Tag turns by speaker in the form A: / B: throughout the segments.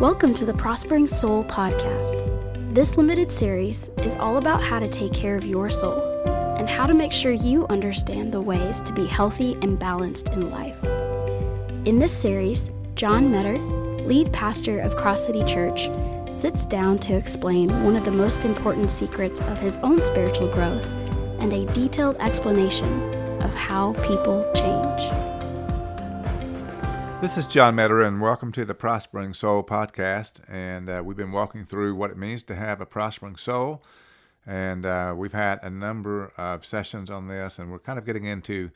A: Welcome to the Prospering Soul podcast. This limited series is all about how to take care of your soul and how to make sure you understand the ways to be healthy and balanced in life. In this series, John Meador, lead pastor of Cross City Church, sits down to explain one of the most important secrets of his own spiritual growth and a detailed explanation of how people change.
B: This is John Meador, and welcome to the Prospering Soul podcast. And uh, we've been walking through what it means to have a prospering soul. And uh, we've had a number of sessions on this, and we're kind of getting into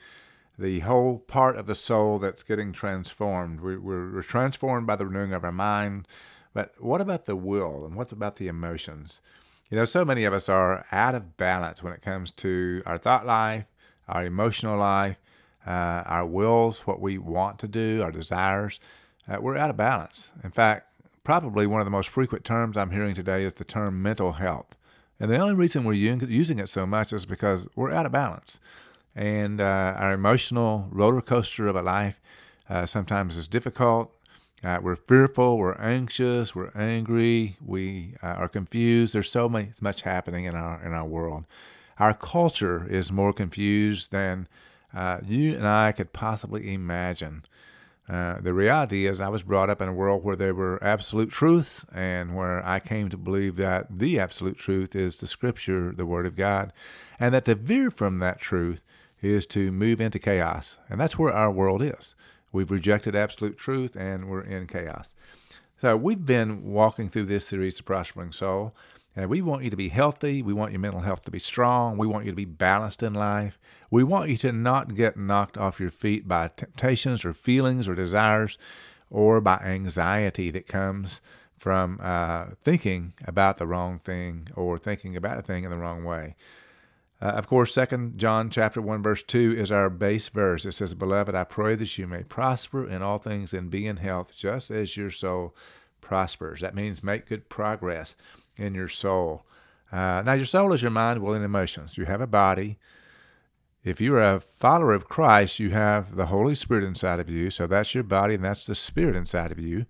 B: the whole part of the soul that's getting transformed. We, we're, we're transformed by the renewing of our mind. But what about the will, and what about the emotions? You know, so many of us are out of balance when it comes to our thought life, our emotional life uh, our wills, what we want to do, our desires, uh, we're out of balance. In fact, probably one of the most frequent terms I'm hearing today is the term mental health. And the only reason we're using it so much is because we're out of balance. And uh, our emotional roller coaster of a life uh, sometimes is difficult. Uh, we're fearful, we're anxious, we're angry, we uh, are confused. There's so much, much happening in our in our world. Our culture is more confused than uh, you and I could possibly imagine. Uh, the reality is, I was brought up in a world where there were absolute truths, and where I came to believe that the absolute truth is the Scripture, the Word of God, and that to veer from that truth is to move into chaos. And that's where our world is. We've rejected absolute truth, and we're in chaos. So, we've been walking through this series, The Prospering Soul, and we want you to be healthy. We want your mental health to be strong. We want you to be balanced in life. We want you to not get knocked off your feet by temptations or feelings or desires or by anxiety that comes from uh, thinking about the wrong thing or thinking about a thing in the wrong way. Uh, of course, Second John chapter one verse two is our base verse. It says, "Beloved, I pray that you may prosper in all things and be in health, just as your soul prospers." That means make good progress in your soul. Uh, now, your soul is your mind, will, and emotions. You have a body. If you're a follower of Christ, you have the Holy Spirit inside of you. So that's your body, and that's the Spirit inside of you.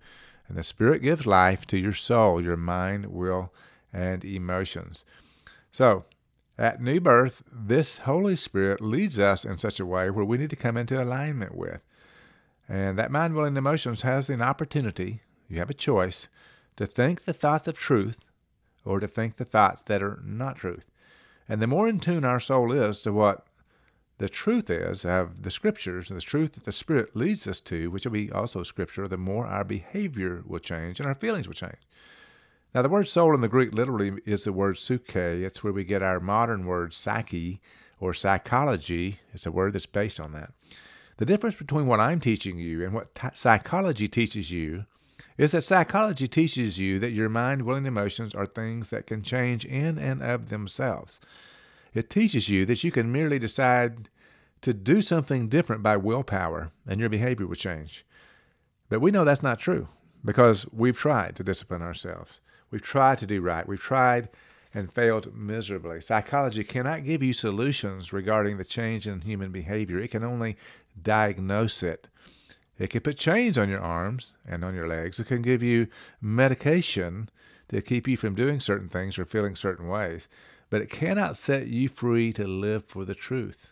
B: And the Spirit gives life to your soul, your mind, will, and emotions. So, at new birth, this Holy Spirit leads us in such a way where we need to come into alignment with. And that mind, will, and emotions has an opportunity, you have a choice, to think the thoughts of truth or to think the thoughts that are not truth. And the more in tune our soul is to what the truth is of the scriptures, and the truth that the Spirit leads us to, which will be also scripture, the more our behavior will change and our feelings will change. Now, the word soul in the Greek literally is the word psyche. It's where we get our modern word psyche or psychology. It's a word that's based on that. The difference between what I'm teaching you and what t- psychology teaches you is that psychology teaches you that your mind, will, and emotions are things that can change in and of themselves. It teaches you that you can merely decide to do something different by willpower and your behavior will change. But we know that's not true because we've tried to discipline ourselves. We've tried to do right. We've tried and failed miserably. Psychology cannot give you solutions regarding the change in human behavior, it can only diagnose it. It can put chains on your arms and on your legs. It can give you medication to keep you from doing certain things or feeling certain ways. But it cannot set you free to live for the truth.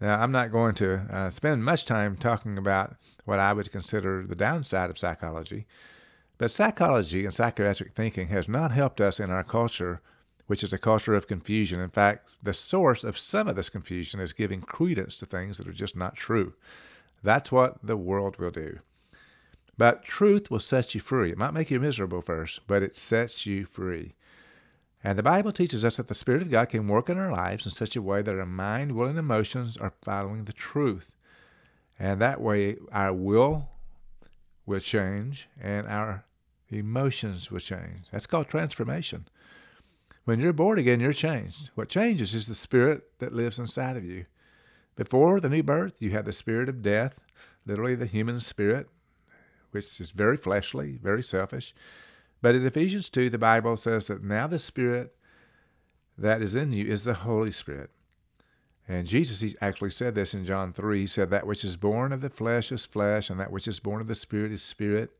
B: Now, I'm not going to uh, spend much time talking about what I would consider the downside of psychology, but psychology and psychiatric thinking has not helped us in our culture, which is a culture of confusion. In fact, the source of some of this confusion is giving credence to things that are just not true. That's what the world will do. But truth will set you free. It might make you miserable first, but it sets you free. And the Bible teaches us that the Spirit of God can work in our lives in such a way that our mind, will, and emotions are following the truth. And that way, our will will change and our emotions will change. That's called transformation. When you're born again, you're changed. What changes is the Spirit that lives inside of you. Before the new birth, you have the spirit of death, literally the human spirit, which is very fleshly, very selfish. But in Ephesians 2, the Bible says that now the spirit that is in you is the Holy Spirit. And Jesus he actually said this in John 3. He said, That which is born of the flesh is flesh, and that which is born of the spirit is spirit.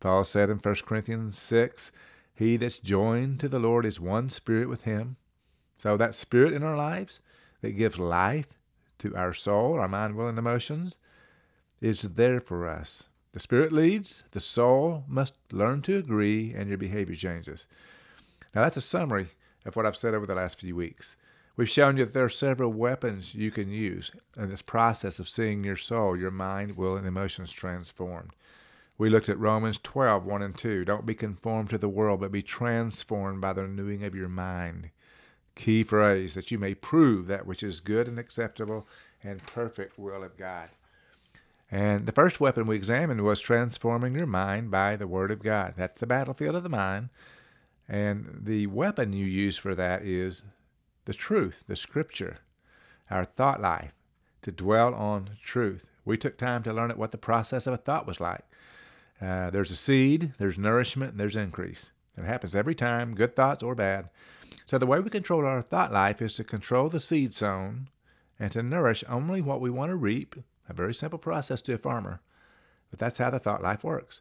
B: Paul said in 1 Corinthians 6, He that's joined to the Lord is one spirit with him. So that spirit in our lives that gives life to our soul, our mind, will, and emotions is there for us. The spirit leads, the soul must learn to agree, and your behavior changes. Now, that's a summary of what I've said over the last few weeks. We've shown you that there are several weapons you can use in this process of seeing your soul, your mind, will, and emotions transformed. We looked at Romans 12, 1 and 2. Don't be conformed to the world, but be transformed by the renewing of your mind. Key phrase that you may prove that which is good and acceptable and perfect will of God. And the first weapon we examined was transforming your mind by the Word of God. That's the battlefield of the mind. And the weapon you use for that is the truth, the Scripture, our thought life, to dwell on truth. We took time to learn what the process of a thought was like. Uh, there's a seed, there's nourishment, there's increase. It happens every time, good thoughts or bad. So the way we control our thought life is to control the seed sown and to nourish only what we want to reap. A very simple process to a farmer, but that's how the thought life works.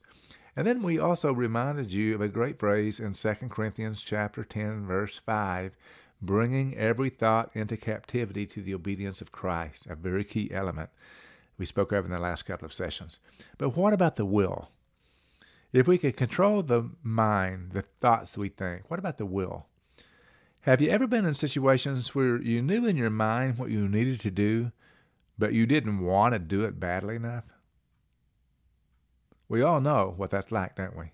B: And then we also reminded you of a great phrase in 2 Corinthians chapter 10 verse 5, bringing every thought into captivity to the obedience of Christ, a very key element we spoke of in the last couple of sessions. But what about the will? If we could control the mind, the thoughts we think, what about the will? Have you ever been in situations where you knew in your mind what you needed to do, but you didn't want to do it badly enough? We all know what that's like, don't we?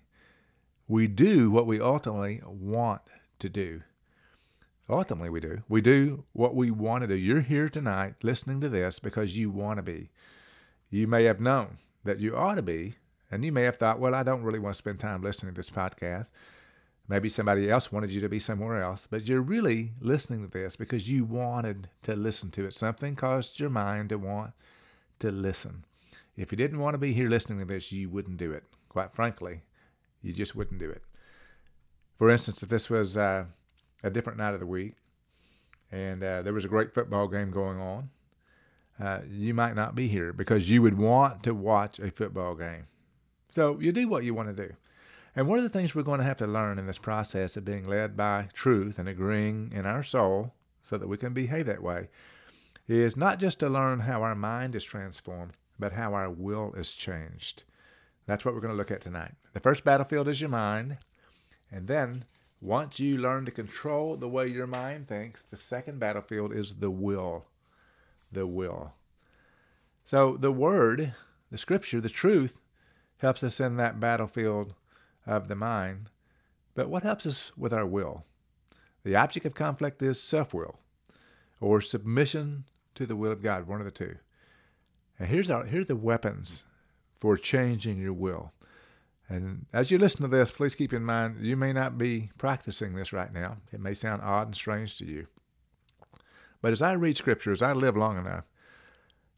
B: We do what we ultimately want to do. Ultimately, we do. We do what we want to do. You're here tonight listening to this because you want to be. You may have known that you ought to be, and you may have thought, well, I don't really want to spend time listening to this podcast. Maybe somebody else wanted you to be somewhere else, but you're really listening to this because you wanted to listen to it. Something caused your mind to want to listen. If you didn't want to be here listening to this, you wouldn't do it. Quite frankly, you just wouldn't do it. For instance, if this was uh, a different night of the week, and uh, there was a great football game going on, uh, you might not be here because you would want to watch a football game. So you do what you want to do. And one of the things we're going to have to learn in this process of being led by truth and agreeing in our soul so that we can behave that way is not just to learn how our mind is transformed, but how our will is changed. That's what we're going to look at tonight. The first battlefield is your mind, and then once you learn to control the way your mind thinks, the second battlefield is the will. The will. So the word, the scripture, the truth helps us in that battlefield of the mind. But what helps us with our will? The object of conflict is self will or submission to the will of God, one of the two. And here's, our, here's the weapons for changing your will. And as you listen to this, please keep in mind you may not be practicing this right now. It may sound odd and strange to you. But as I read Scripture, as I live long enough,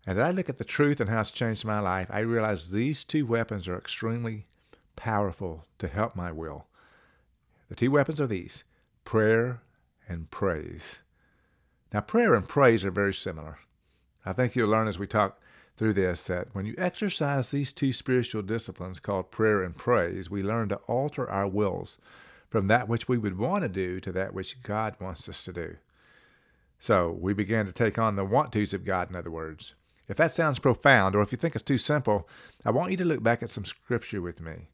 B: and I look at the truth and how it's changed my life, I realize these two weapons are extremely powerful to help my will. The two weapons are these prayer and praise. Now, prayer and praise are very similar. I think you'll learn as we talk through this that when you exercise these two spiritual disciplines called prayer and praise, we learn to alter our wills from that which we would want to do to that which God wants us to do. So we begin to take on the want tos of God, in other words. If that sounds profound, or if you think it's too simple, I want you to look back at some scripture with me.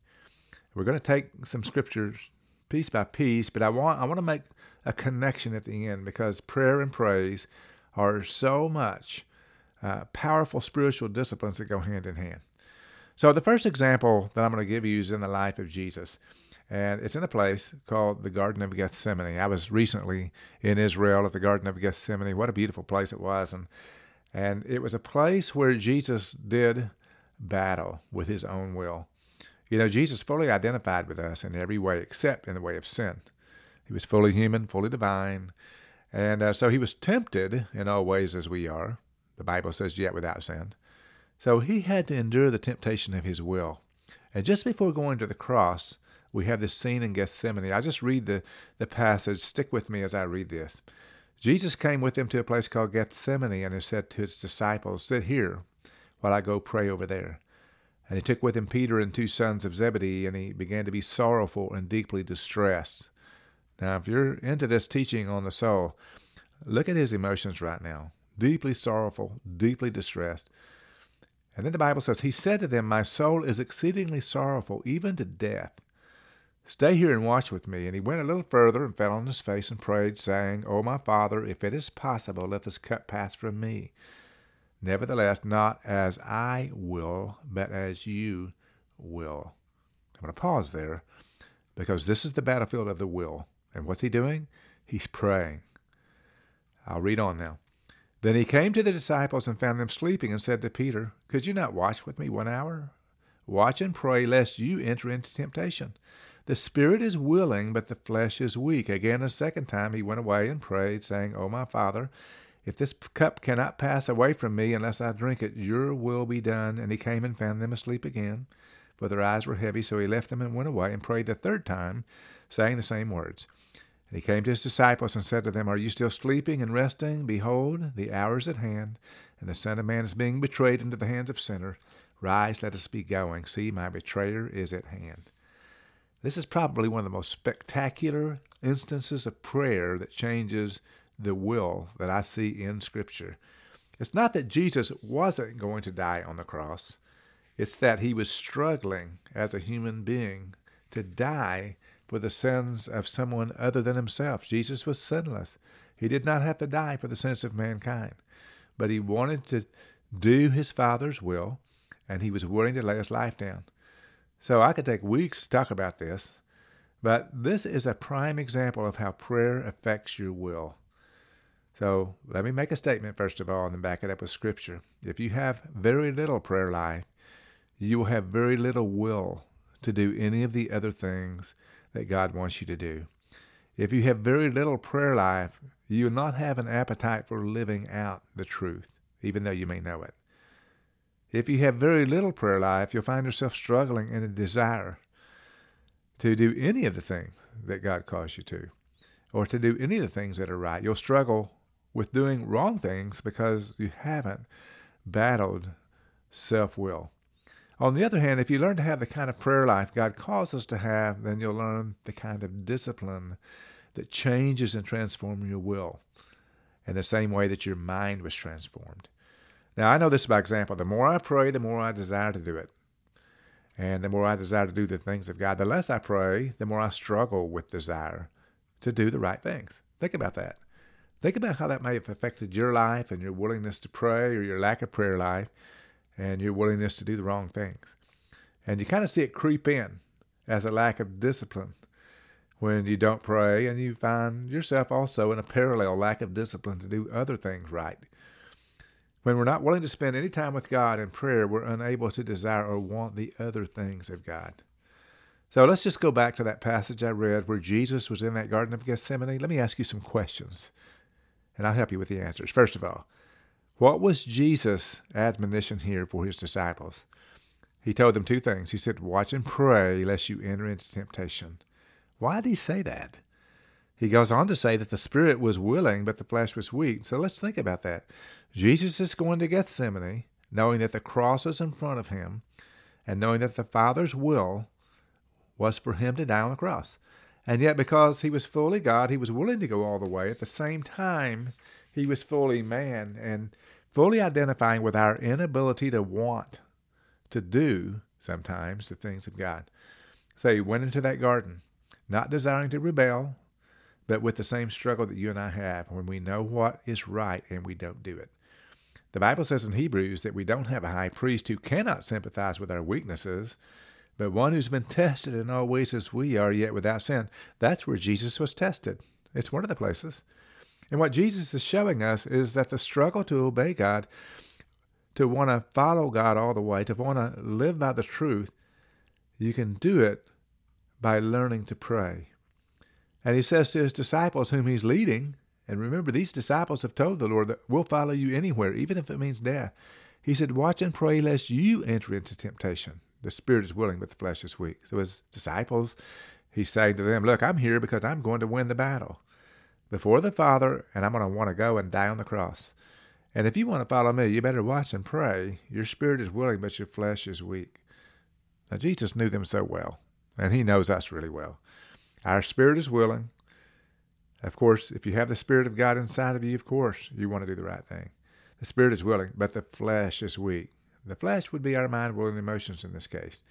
B: We're going to take some scriptures piece by piece, but I want I want to make a connection at the end because prayer and praise are so much uh, powerful spiritual disciplines that go hand in hand. So, the first example that I'm going to give you is in the life of Jesus. And it's in a place called the Garden of Gethsemane. I was recently in Israel at the Garden of Gethsemane. What a beautiful place it was. And, and it was a place where Jesus did battle with his own will. You know, Jesus fully identified with us in every way except in the way of sin. He was fully human, fully divine. And uh, so he was tempted in all ways as we are. The Bible says, yet without sin. So he had to endure the temptation of his will. And just before going to the cross, we have this scene in Gethsemane. I just read the, the passage. Stick with me as I read this. Jesus came with them to a place called Gethsemane and he said to his disciples, Sit here while I go pray over there. And he took with him Peter and two sons of Zebedee, and he began to be sorrowful and deeply distressed. Now, if you're into this teaching on the soul, look at his emotions right now deeply sorrowful, deeply distressed. And then the Bible says, He said to them, My soul is exceedingly sorrowful, even to death. Stay here and watch with me. And he went a little further and fell on his face and prayed, saying, O my Father, if it is possible, let this cup pass from me. Nevertheless, not as I will, but as you will. I'm going to pause there because this is the battlefield of the will. And what's he doing? He's praying. I'll read on now. Then he came to the disciples and found them sleeping, and said to Peter, Could you not watch with me one hour? Watch and pray, lest you enter into temptation. The spirit is willing, but the flesh is weak. Again, a second time he went away and prayed, saying, O my Father, if this cup cannot pass away from me unless I drink it, your will be done. And he came and found them asleep again, for their eyes were heavy. So he left them and went away and prayed the third time, saying the same words. And he came to his disciples and said to them, Are you still sleeping and resting? Behold, the hour is at hand, and the Son of Man is being betrayed into the hands of sinners. Rise, let us be going. See, my betrayer is at hand. This is probably one of the most spectacular instances of prayer that changes the will that I see in Scripture. It's not that Jesus wasn't going to die on the cross, it's that he was struggling as a human being to die for the sins of someone other than himself. Jesus was sinless. He did not have to die for the sins of mankind, but he wanted to do his Father's will, and he was willing to lay his life down. So I could take weeks to talk about this, but this is a prime example of how prayer affects your will. So let me make a statement first of all and then back it up with Scripture. If you have very little prayer life, you will have very little will to do any of the other things that God wants you to do. If you have very little prayer life, you will not have an appetite for living out the truth, even though you may know it. If you have very little prayer life, you'll find yourself struggling in a desire to do any of the things that God calls you to, or to do any of the things that are right. You'll struggle with doing wrong things because you haven't battled self will. On the other hand, if you learn to have the kind of prayer life God calls us to have, then you'll learn the kind of discipline that changes and transforms your will in the same way that your mind was transformed. Now, I know this by example. The more I pray, the more I desire to do it. And the more I desire to do the things of God, the less I pray, the more I struggle with desire to do the right things. Think about that. Think about how that may have affected your life and your willingness to pray or your lack of prayer life and your willingness to do the wrong things. And you kind of see it creep in as a lack of discipline when you don't pray, and you find yourself also in a parallel lack of discipline to do other things right. When we're not willing to spend any time with God in prayer, we're unable to desire or want the other things of God. So let's just go back to that passage I read where Jesus was in that Garden of Gethsemane. Let me ask you some questions, and I'll help you with the answers. First of all, what was Jesus' admonition here for his disciples? He told them two things. He said, Watch and pray lest you enter into temptation. Why did he say that? He goes on to say that the spirit was willing, but the flesh was weak. So let's think about that. Jesus is going to Gethsemane, knowing that the cross is in front of him, and knowing that the Father's will was for him to die on the cross. And yet, because he was fully God, he was willing to go all the way. At the same time, he was fully man and fully identifying with our inability to want to do sometimes the things of God. So he went into that garden, not desiring to rebel, but with the same struggle that you and I have when we know what is right and we don't do it. The Bible says in Hebrews that we don't have a high priest who cannot sympathize with our weaknesses, but one who's been tested in all ways as we are, yet without sin. That's where Jesus was tested. It's one of the places. And what Jesus is showing us is that the struggle to obey God, to want to follow God all the way, to want to live by the truth, you can do it by learning to pray. And he says to his disciples, whom he's leading, and remember, these disciples have told the Lord that we'll follow you anywhere, even if it means death. He said, Watch and pray lest you enter into temptation. The spirit is willing, but the flesh is weak. So his disciples, he's saying to them, Look, I'm here because I'm going to win the battle before the Father, and I'm going to want to go and die on the cross. And if you want to follow me, you better watch and pray. Your spirit is willing, but your flesh is weak. Now, Jesus knew them so well, and he knows us really well. Our spirit is willing. Of course, if you have the Spirit of God inside of you, of course, you want to do the right thing. The spirit is willing, but the flesh is weak. The flesh would be our mind, will, and emotions in this case.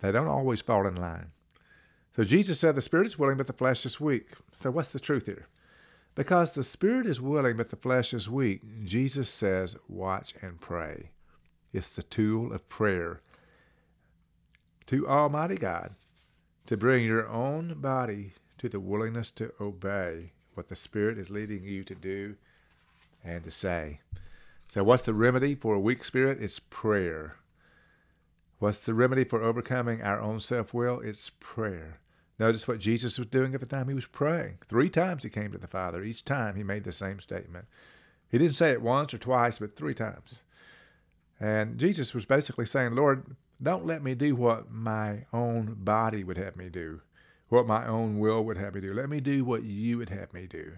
B: They don't always fall in line. So Jesus said the spirit is willing, but the flesh is weak. So what's the truth here? Because the spirit is willing, but the flesh is weak, Jesus says, watch and pray. It's the tool of prayer to Almighty God to bring your own body to the willingness to obey what the Spirit is leading you to do and to say. So, what's the remedy for a weak spirit? It's prayer. What's the remedy for overcoming our own self will? It's prayer. Notice what Jesus was doing at the time he was praying. Three times he came to the Father. Each time he made the same statement. He didn't say it once or twice, but three times. And Jesus was basically saying, Lord, don't let me do what my own body would have me do, what my own will would have me do. Let me do what you would have me do.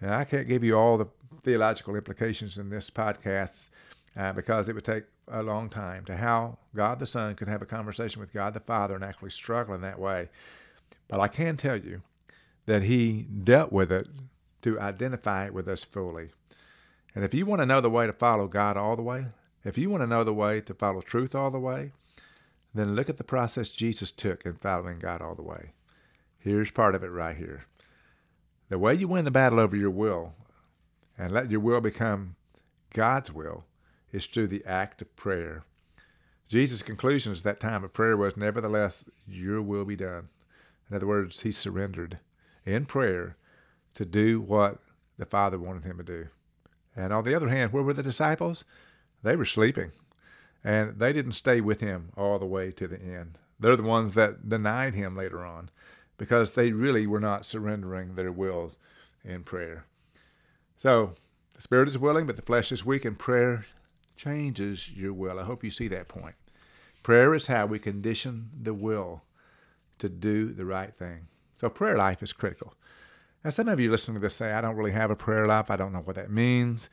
B: And I can't give you all the theological implications in this podcast uh, because it would take a long time to how God the Son could have a conversation with God the Father and actually struggle in that way. But I can tell you that He dealt with it to identify it with us fully. And if you want to know the way to follow God all the way, if you want to know the way to follow truth all the way, then look at the process Jesus took in following God all the way. Here's part of it right here. The way you win the battle over your will and let your will become God's will is through the act of prayer. Jesus' conclusion at that time of prayer was, Nevertheless, your will be done. In other words, he surrendered in prayer to do what the Father wanted him to do. And on the other hand, where were the disciples? They were sleeping, and they didn't stay with him all the way to the end. They're the ones that denied him later on because they really were not surrendering their wills in prayer. So, the spirit is willing, but the flesh is weak, and prayer changes your will. I hope you see that point. Prayer is how we condition the will to do the right thing. So, prayer life is critical. Now, some of you listening to this say, I don't really have a prayer life. I don't know what that means.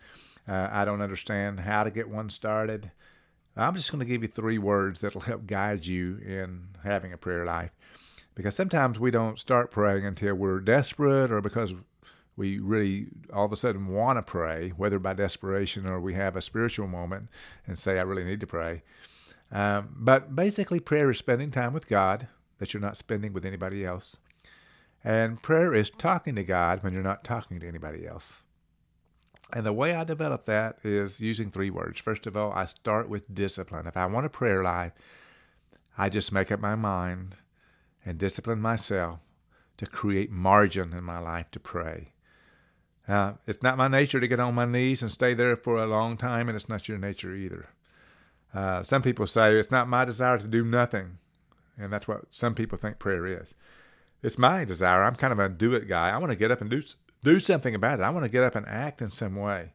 B: Uh, I don't understand how to get one started. I'm just going to give you three words that'll help guide you in having a prayer life. Because sometimes we don't start praying until we're desperate or because we really all of a sudden want to pray, whether by desperation or we have a spiritual moment and say, I really need to pray. Um, but basically, prayer is spending time with God that you're not spending with anybody else. And prayer is talking to God when you're not talking to anybody else. And the way I develop that is using three words. First of all, I start with discipline. If I want a prayer life, I just make up my mind and discipline myself to create margin in my life to pray. Uh, it's not my nature to get on my knees and stay there for a long time, and it's not your nature either. Uh, some people say it's not my desire to do nothing, and that's what some people think prayer is. It's my desire. I'm kind of a do it guy. I want to get up and do do something about it. I want to get up and act in some way.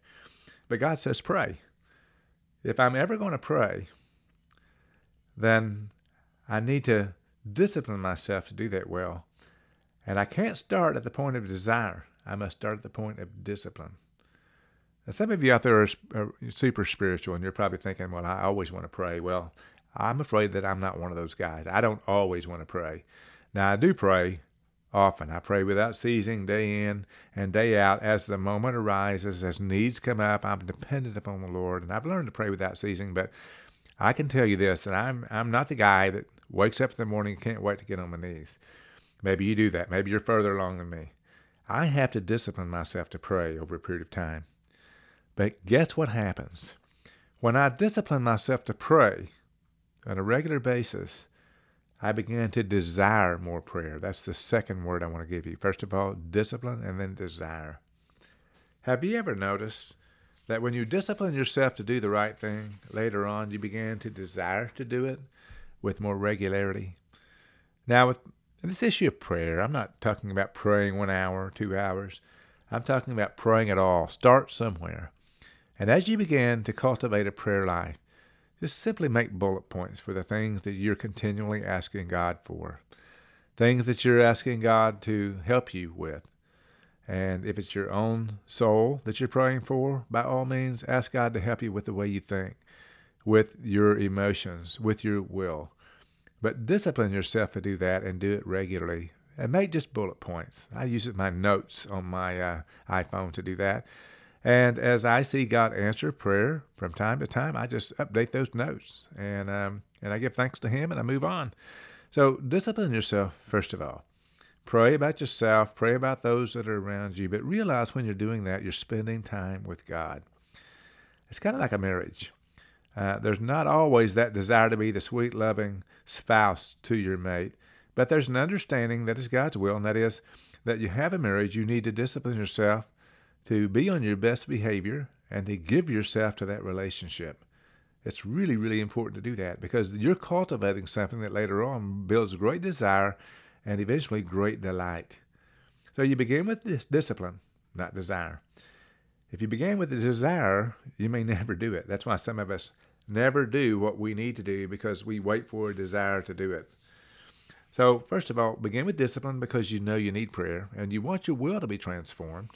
B: But God says pray. If I'm ever going to pray, then I need to discipline myself to do that well. And I can't start at the point of desire. I must start at the point of discipline. Now, some of you out there are, are super spiritual, and you're probably thinking, well, I always want to pray. Well, I'm afraid that I'm not one of those guys. I don't always want to pray. Now, I do pray often. I pray without ceasing, day in and day out, as the moment arises, as needs come up. I'm dependent upon the Lord, and I've learned to pray without ceasing. But I can tell you this: that I'm I'm not the guy that wakes up in the morning and can't wait to get on my knees. Maybe you do that. Maybe you're further along than me. I have to discipline myself to pray over a period of time. But guess what happens? When I discipline myself to pray on a regular basis, I began to desire more prayer. That's the second word I want to give you. First of all, discipline and then desire. Have you ever noticed that when you discipline yourself to do the right thing, later on you begin to desire to do it with more regularity? Now, with this issue of prayer, I'm not talking about praying one hour, two hours. I'm talking about praying at all. Start somewhere. And as you begin to cultivate a prayer life, just simply make bullet points for the things that you're continually asking God for, things that you're asking God to help you with. And if it's your own soul that you're praying for, by all means, ask God to help you with the way you think, with your emotions, with your will. But discipline yourself to do that and do it regularly. And make just bullet points. I use my notes on my uh, iPhone to do that. And as I see God answer prayer from time to time, I just update those notes and um, and I give thanks to Him and I move on. So discipline yourself first of all. Pray about yourself. Pray about those that are around you. But realize when you're doing that, you're spending time with God. It's kind of like a marriage. Uh, there's not always that desire to be the sweet, loving spouse to your mate, but there's an understanding that is God's will, and that is that you have a marriage, you need to discipline yourself to be on your best behavior and to give yourself to that relationship. It's really, really important to do that because you're cultivating something that later on builds great desire and eventually great delight. So you begin with this discipline, not desire. If you begin with the desire, you may never do it. That's why some of us never do what we need to do because we wait for a desire to do it. So, first of all, begin with discipline because you know you need prayer and you want your will to be transformed.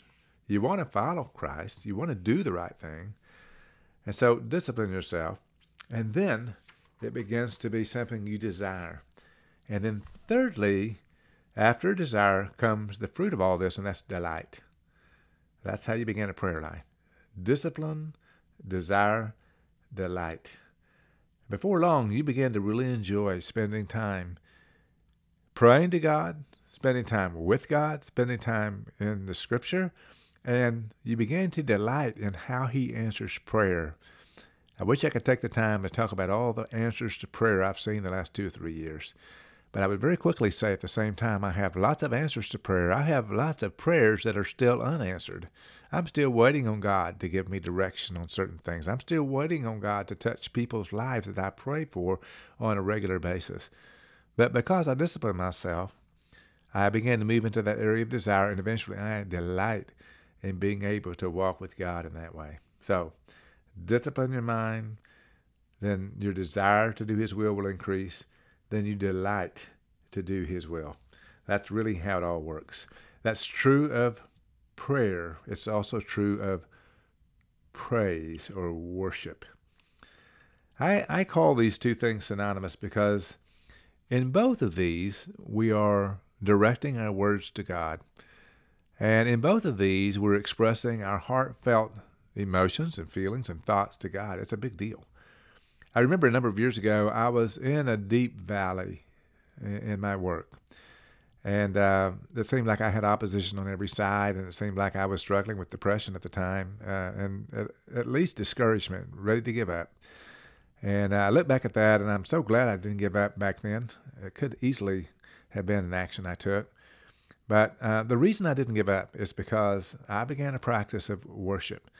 B: You want to follow Christ, you want to do the right thing. And so, discipline yourself. And then it begins to be something you desire. And then, thirdly, after desire comes the fruit of all this, and that's delight. That's how you begin a prayer life discipline, desire, delight. Before long, you begin to really enjoy spending time praying to God, spending time with God, spending time in the Scripture, and you begin to delight in how He answers prayer. I wish I could take the time to talk about all the answers to prayer I've seen the last two or three years. But I would very quickly say at the same time, I have lots of answers to prayer. I have lots of prayers that are still unanswered. I'm still waiting on God to give me direction on certain things. I'm still waiting on God to touch people's lives that I pray for on a regular basis. But because I discipline myself, I began to move into that area of desire, and eventually I delight in being able to walk with God in that way. So, discipline your mind, then your desire to do His will will increase, then you delight to do His will. That's really how it all works. That's true of prayer, it's also true of praise or worship. I, I call these two things synonymous because in both of these, we are directing our words to God. And in both of these, we're expressing our heartfelt emotions and feelings and thoughts to God. It's a big deal. I remember a number of years ago, I was in a deep valley in my work. And uh, it seemed like I had opposition on every side, and it seemed like I was struggling with depression at the time, uh, and at, at, least discouragement, ready to give up. And I look back at that, and I'm so glad I didn't give up back then. It could easily have been an action I took. But uh, the reason I didn't give up is because I began a practice of worship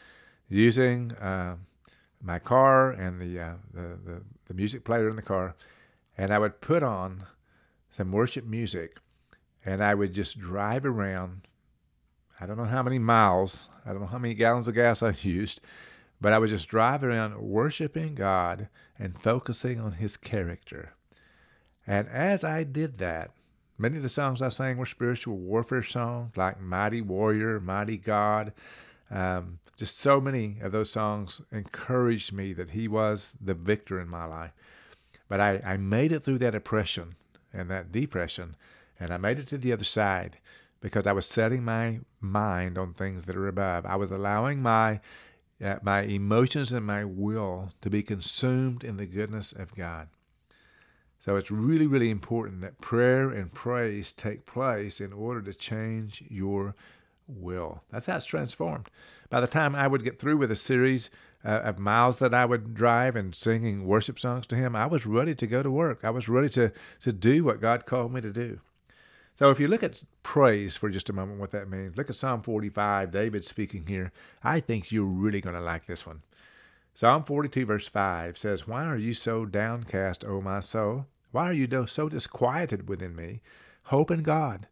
B: using uh, my car and the, uh, the, the, the music player in the car, and I would put on some worship music and I would just drive around. I don't know how many miles, I don't know how many gallons of gas I used, but I would just drive around worshiping God and focusing on His character. And as I did that, many of the songs I sang were spiritual warfare songs like Mighty Warrior, Mighty God. Um, just so many of those songs encouraged me that He was the victor in my life. But I, I made it through that oppression and that depression and I made it to the other side because I was setting my mind on things that are above. I was allowing my uh, my emotions and my will to be consumed in the goodness of God. So it's really, really important that prayer and praise take place in order to change your will. That's how it's transformed. By the time I would get through with a series uh, of miles that I would drive and singing worship songs to Him, I was ready to go to work. I was ready to, to do what God called me to do. So if you look at praise for just a moment, what that means, look at Psalm 45, David speaking here. I think you're really going to like this one. Psalm 42, verse 5 says, Why are you so downcast, O my soul? Why are you so disquieted within me? Hope in God,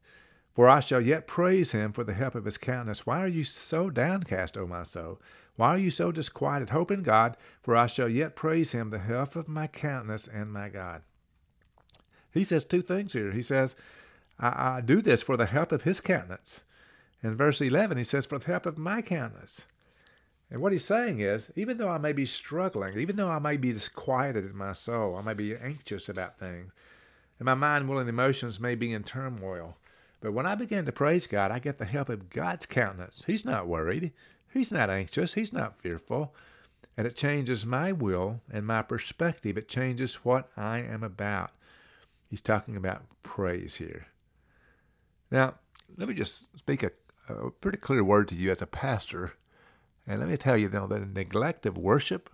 B: for I shall yet praise him for the help of his countenance. Why are you so downcast, O my soul? Why are you so disquieted? Hope in God, for I shall yet praise him, the help of my countenance and my God. He says two things here. He says, I, I do this for the help of his countenance. In verse 11, he says, For the help of my countenance. And what he's saying is, even though I may be struggling, even though I may be disquieted in my soul, I may be anxious about things, and my mind, will, and emotions may be in turmoil, but when I begin to praise God, I get the help of God's countenance. He's not worried. He's not anxious. He's not fearful. And it changes my will and my perspective. It changes what I am about. He's talking about praise here. Now, let me just speak a, a pretty clear word to you as a pastor. And let me tell you, though, that the neglect of worship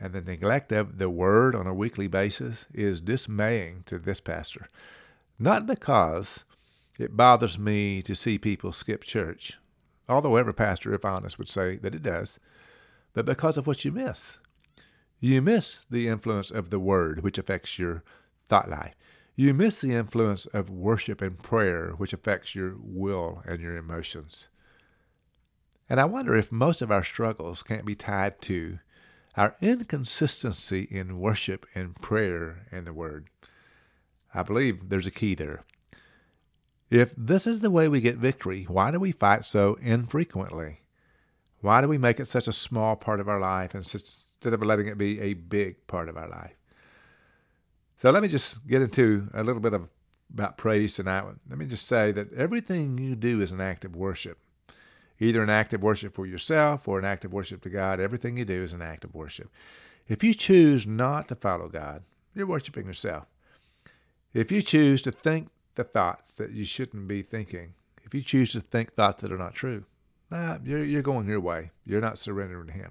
B: and the neglect of the word on a weekly basis is dismaying to this pastor. Not because it bothers me to see people skip church, although every pastor, if honest, would say that it does, but because of what you miss. You miss the influence of the Word, which affects your thought life. You miss the influence of worship and prayer, which affects your will and your emotions. And I wonder if most of our struggles can't be tied to our inconsistency in worship and prayer and the Word. I believe there's a key there. If this is the way we get victory, why do we fight so infrequently? Why do we make it such a small part of our life instead of letting it be a big part of our life? So let me just get into a little bit of about praise tonight. Let me just say that everything you do is an act of worship. Either an act of worship for yourself or an act of worship to God. Everything you do is an act of worship. If you choose not to follow God, you're worshiping yourself. If you choose to think the thoughts that you shouldn't be thinking. If you choose to think thoughts that are not true, nah, you're, you're going your way. You're not surrendering to Him.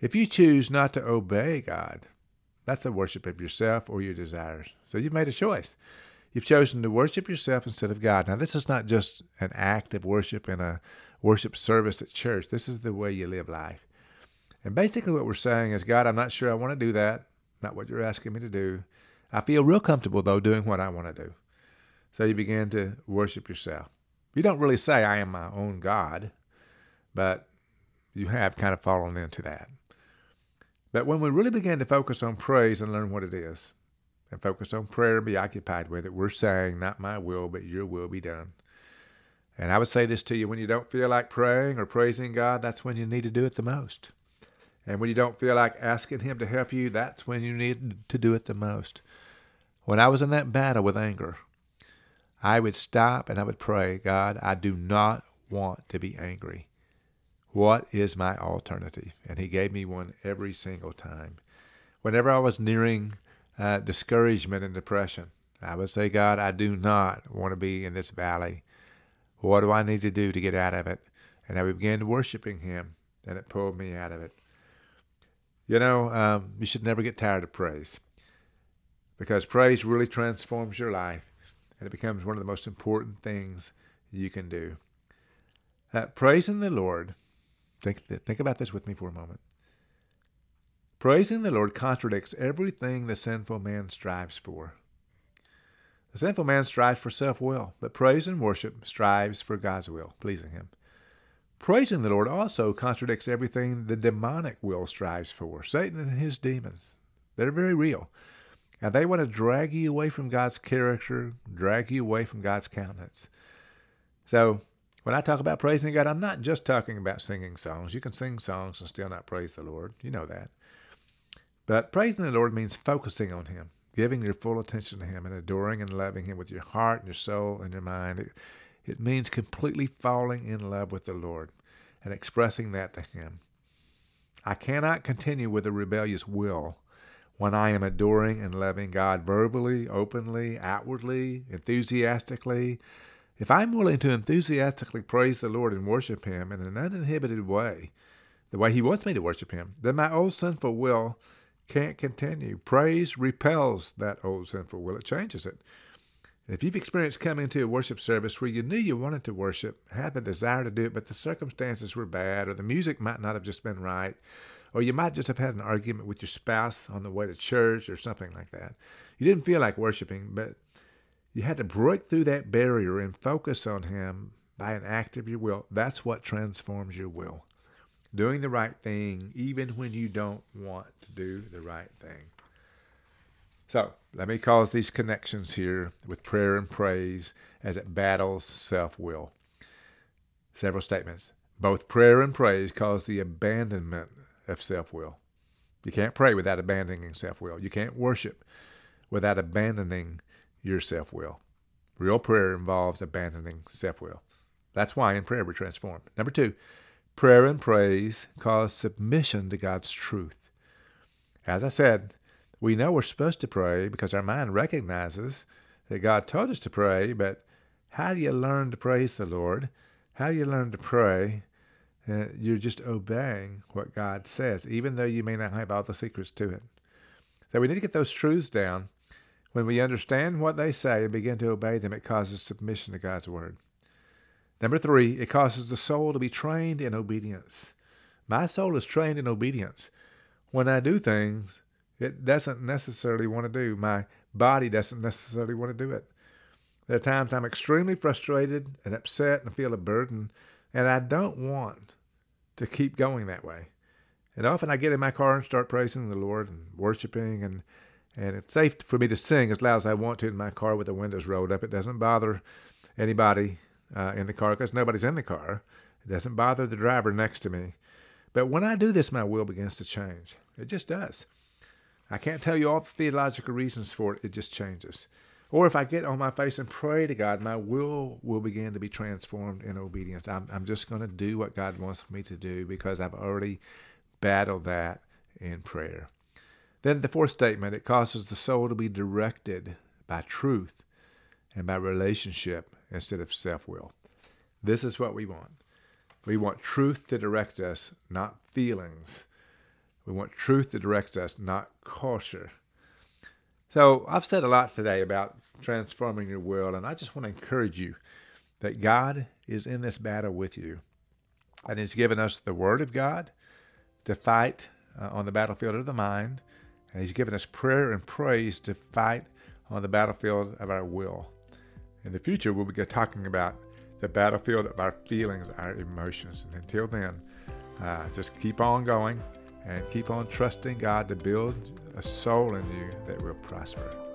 B: If you choose not to obey God, that's a worship of yourself or your desires. So you've made a choice. You've chosen to worship yourself instead of God. Now, this is not just an act of worship in a worship service at church. This is the way you live life. And basically, what we're saying is, God, I'm not sure I want to do that. Not what you're asking me to do. I feel real comfortable, though, doing what I want to do. So you begin to worship yourself. You don't really say, I am my own God, but you have kind of fallen into that. But when we really begin to focus on praise and learn what it is, and focus on prayer and be occupied with it, we're saying, Not my will, but your will be done. And I would say this to you when you don't feel like praying or praising God, that's when you need to do it the most. And when you don't feel like asking Him to help you, that's when you need to do it the most. When I was in that battle with anger, I would stop and I would pray, God, I do not want to be angry. What is my alternative? And He gave me one every single time. Whenever I was nearing uh, discouragement and depression, I would say, God, I do not want to be in this valley. What do I need to do to get out of it? And I began worshiping Him, and it pulled me out of it. You know, um, you should never get tired of praise because praise really transforms your life and it becomes one of the most important things you can do. Uh, praising the Lord, think, think about this with me for a moment. Praising the Lord contradicts everything the sinful man strives for. The sinful man strives for self will, but praise and worship strives for God's will, pleasing Him. Praising the Lord also contradicts everything the demonic will strives for. Satan and his demons, they're very real. And they want to drag you away from God's character, drag you away from God's countenance. So when I talk about praising God, I'm not just talking about singing songs. You can sing songs and still not praise the Lord. You know that. But praising the Lord means focusing on Him, giving your full attention to Him, and adoring and loving Him with your heart and your soul and your mind. It, it means completely falling in love with the Lord and expressing that to Him. I cannot continue with a rebellious will when I am adoring and loving God verbally, openly, outwardly, enthusiastically, if I'm willing to enthusiastically praise the Lord and worship Him in an uninhibited way, the way He wants me to worship Him, then my old sinful will can't continue. Praise repels that old sinful will, it changes it. And if you've experienced coming to a worship service where you knew you wanted to worship, had the desire to do it, but the circumstances were bad, or the music might not have just been right, or you might just have had an argument with your spouse on the way to church or something like that. You didn't feel like worshiping, but you had to break through that barrier and focus on Him by an act of your will. That's what transforms your will. Doing the right thing, even when you don't want to do the right thing. So, let me cause these connections here with prayer and praise as it battles self will. Several statements. Both prayer and praise cause the abandonment of self will. You can't pray without abandoning self will. You can't worship without abandoning your self will. Real prayer involves abandoning self will. That's why in prayer we're transformed. Number two, prayer and praise cause submission to God's truth. As I said, we know we're supposed to pray because our mind recognizes that God told us to pray, but how do you learn to praise the Lord? How do you learn to pray? Uh, you're just obeying what God says, even though you may not have all the secrets to it. So we need to get those truths down. When we understand what they say and begin to obey them, it causes submission to God's word. Number three, it causes the soul to be trained in obedience. My soul is trained in obedience. When I do things it doesn't necessarily want to do, my body doesn't necessarily want to do it. There are times I'm extremely frustrated and upset and feel a burden, and I don't want to keep going that way. And often I get in my car and start praising the Lord and worshiping, and and it's safe for me to sing as loud as I want to in my car with the windows rolled up. It doesn't bother anybody uh, in the car because nobody's in the car. It doesn't bother the driver next to me. But when I do this, my will begins to change. It just does. I can't tell you all the theological reasons for it. It just changes. Or if I get on my face and pray to God, my will will begin to be transformed in obedience. I'm, I'm just going to do what God wants me to do because I've already battled that in prayer. Then the fourth statement it causes the soul to be directed by truth and by relationship instead of self will. This is what we want. We want truth to direct us, not feelings. We want truth to direct us, not culture. So I've said a lot today about transforming your will, and I just want to encourage you that God is in this battle with you. And He's given us the Word of God to fight uh, on the battlefield of the mind, and He's given us prayer and praise to fight on the battlefield of our will. In the future, we'll be talking about the battlefield of our feelings, our emotions. And until then, uh, just keep on going and keep on trusting God to build a soul in you that will prosper.